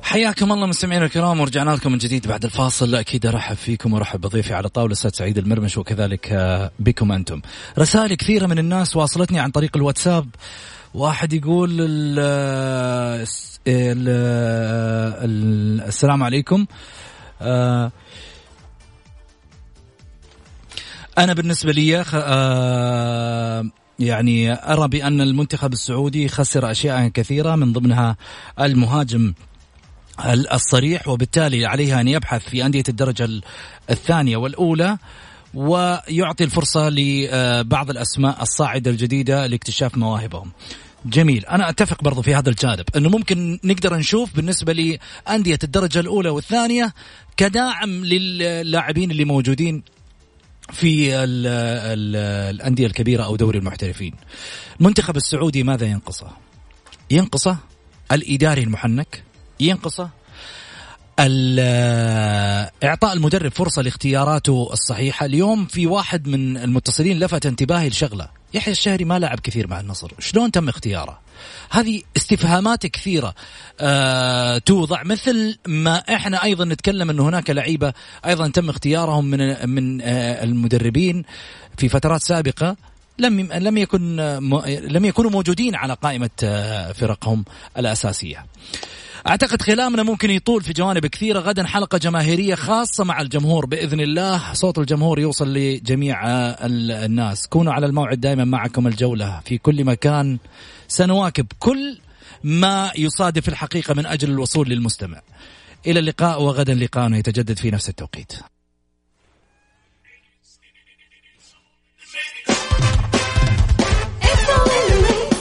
حياكم الله مستمعينا الكرام ورجعنا لكم من جديد بعد الفاصل. أكيد أرحب فيكم وأرحب بضيفي على طاولة أستاذ سعيد المرمش وكذلك آه، بكم أنتم. رسائل كثيرة من الناس واصلتني عن طريق الواتساب. واحد يقول ال ال ال السلام عليكم. آه، أنا بالنسبة لي آه، يعني أرى بأن المنتخب السعودي خسر أشياء كثيرة من ضمنها المهاجم الصريح وبالتالي عليها أن يبحث في أندية الدرجة الثانية والأولى ويعطي الفرصة لبعض الأسماء الصاعدة الجديدة لاكتشاف مواهبهم. جميل أنا أتفق برضو في هذا الجانب أنه ممكن نقدر نشوف بالنسبة لأندية الدرجة الأولى والثانية كداعم للاعبين اللي موجودين في ال ال الأندية الكبيرة أو دوري المحترفين. المنتخب السعودي ماذا ينقصه؟ ينقصه الإداري المحنك ينقصه. إعطاء المدرب فرصة لاختياراته الصحيحة. اليوم في واحد من المتصلين لفت انتباهي لشغلة. يحيى الشهري ما لعب كثير مع النصر. شلون تم اختياره؟ هذه استفهامات كثيرة. آه توضع. مثل ما إحنا أيضا نتكلم إنه هناك لعيبة أيضا تم اختيارهم من من آه المدربين في فترات سابقة. لم لم يكن لم يكونوا موجودين على قائمة آه، فرقهم الأساسية. أعتقد خلامنا ممكن يطول في جوانب كثيرة. غدا حلقة جماهيرية خاصة مع الجمهور بإذن الله. صوت الجمهور يوصل لجميع الناس. كونوا على الموعد دائما معكم الجولة في كل مكان. سنواكب كل ما يصادف الحقيقة من أجل الوصول للمستمع. إلى اللقاء وغدا لقاءنا يتجدد في نفس التوقيت.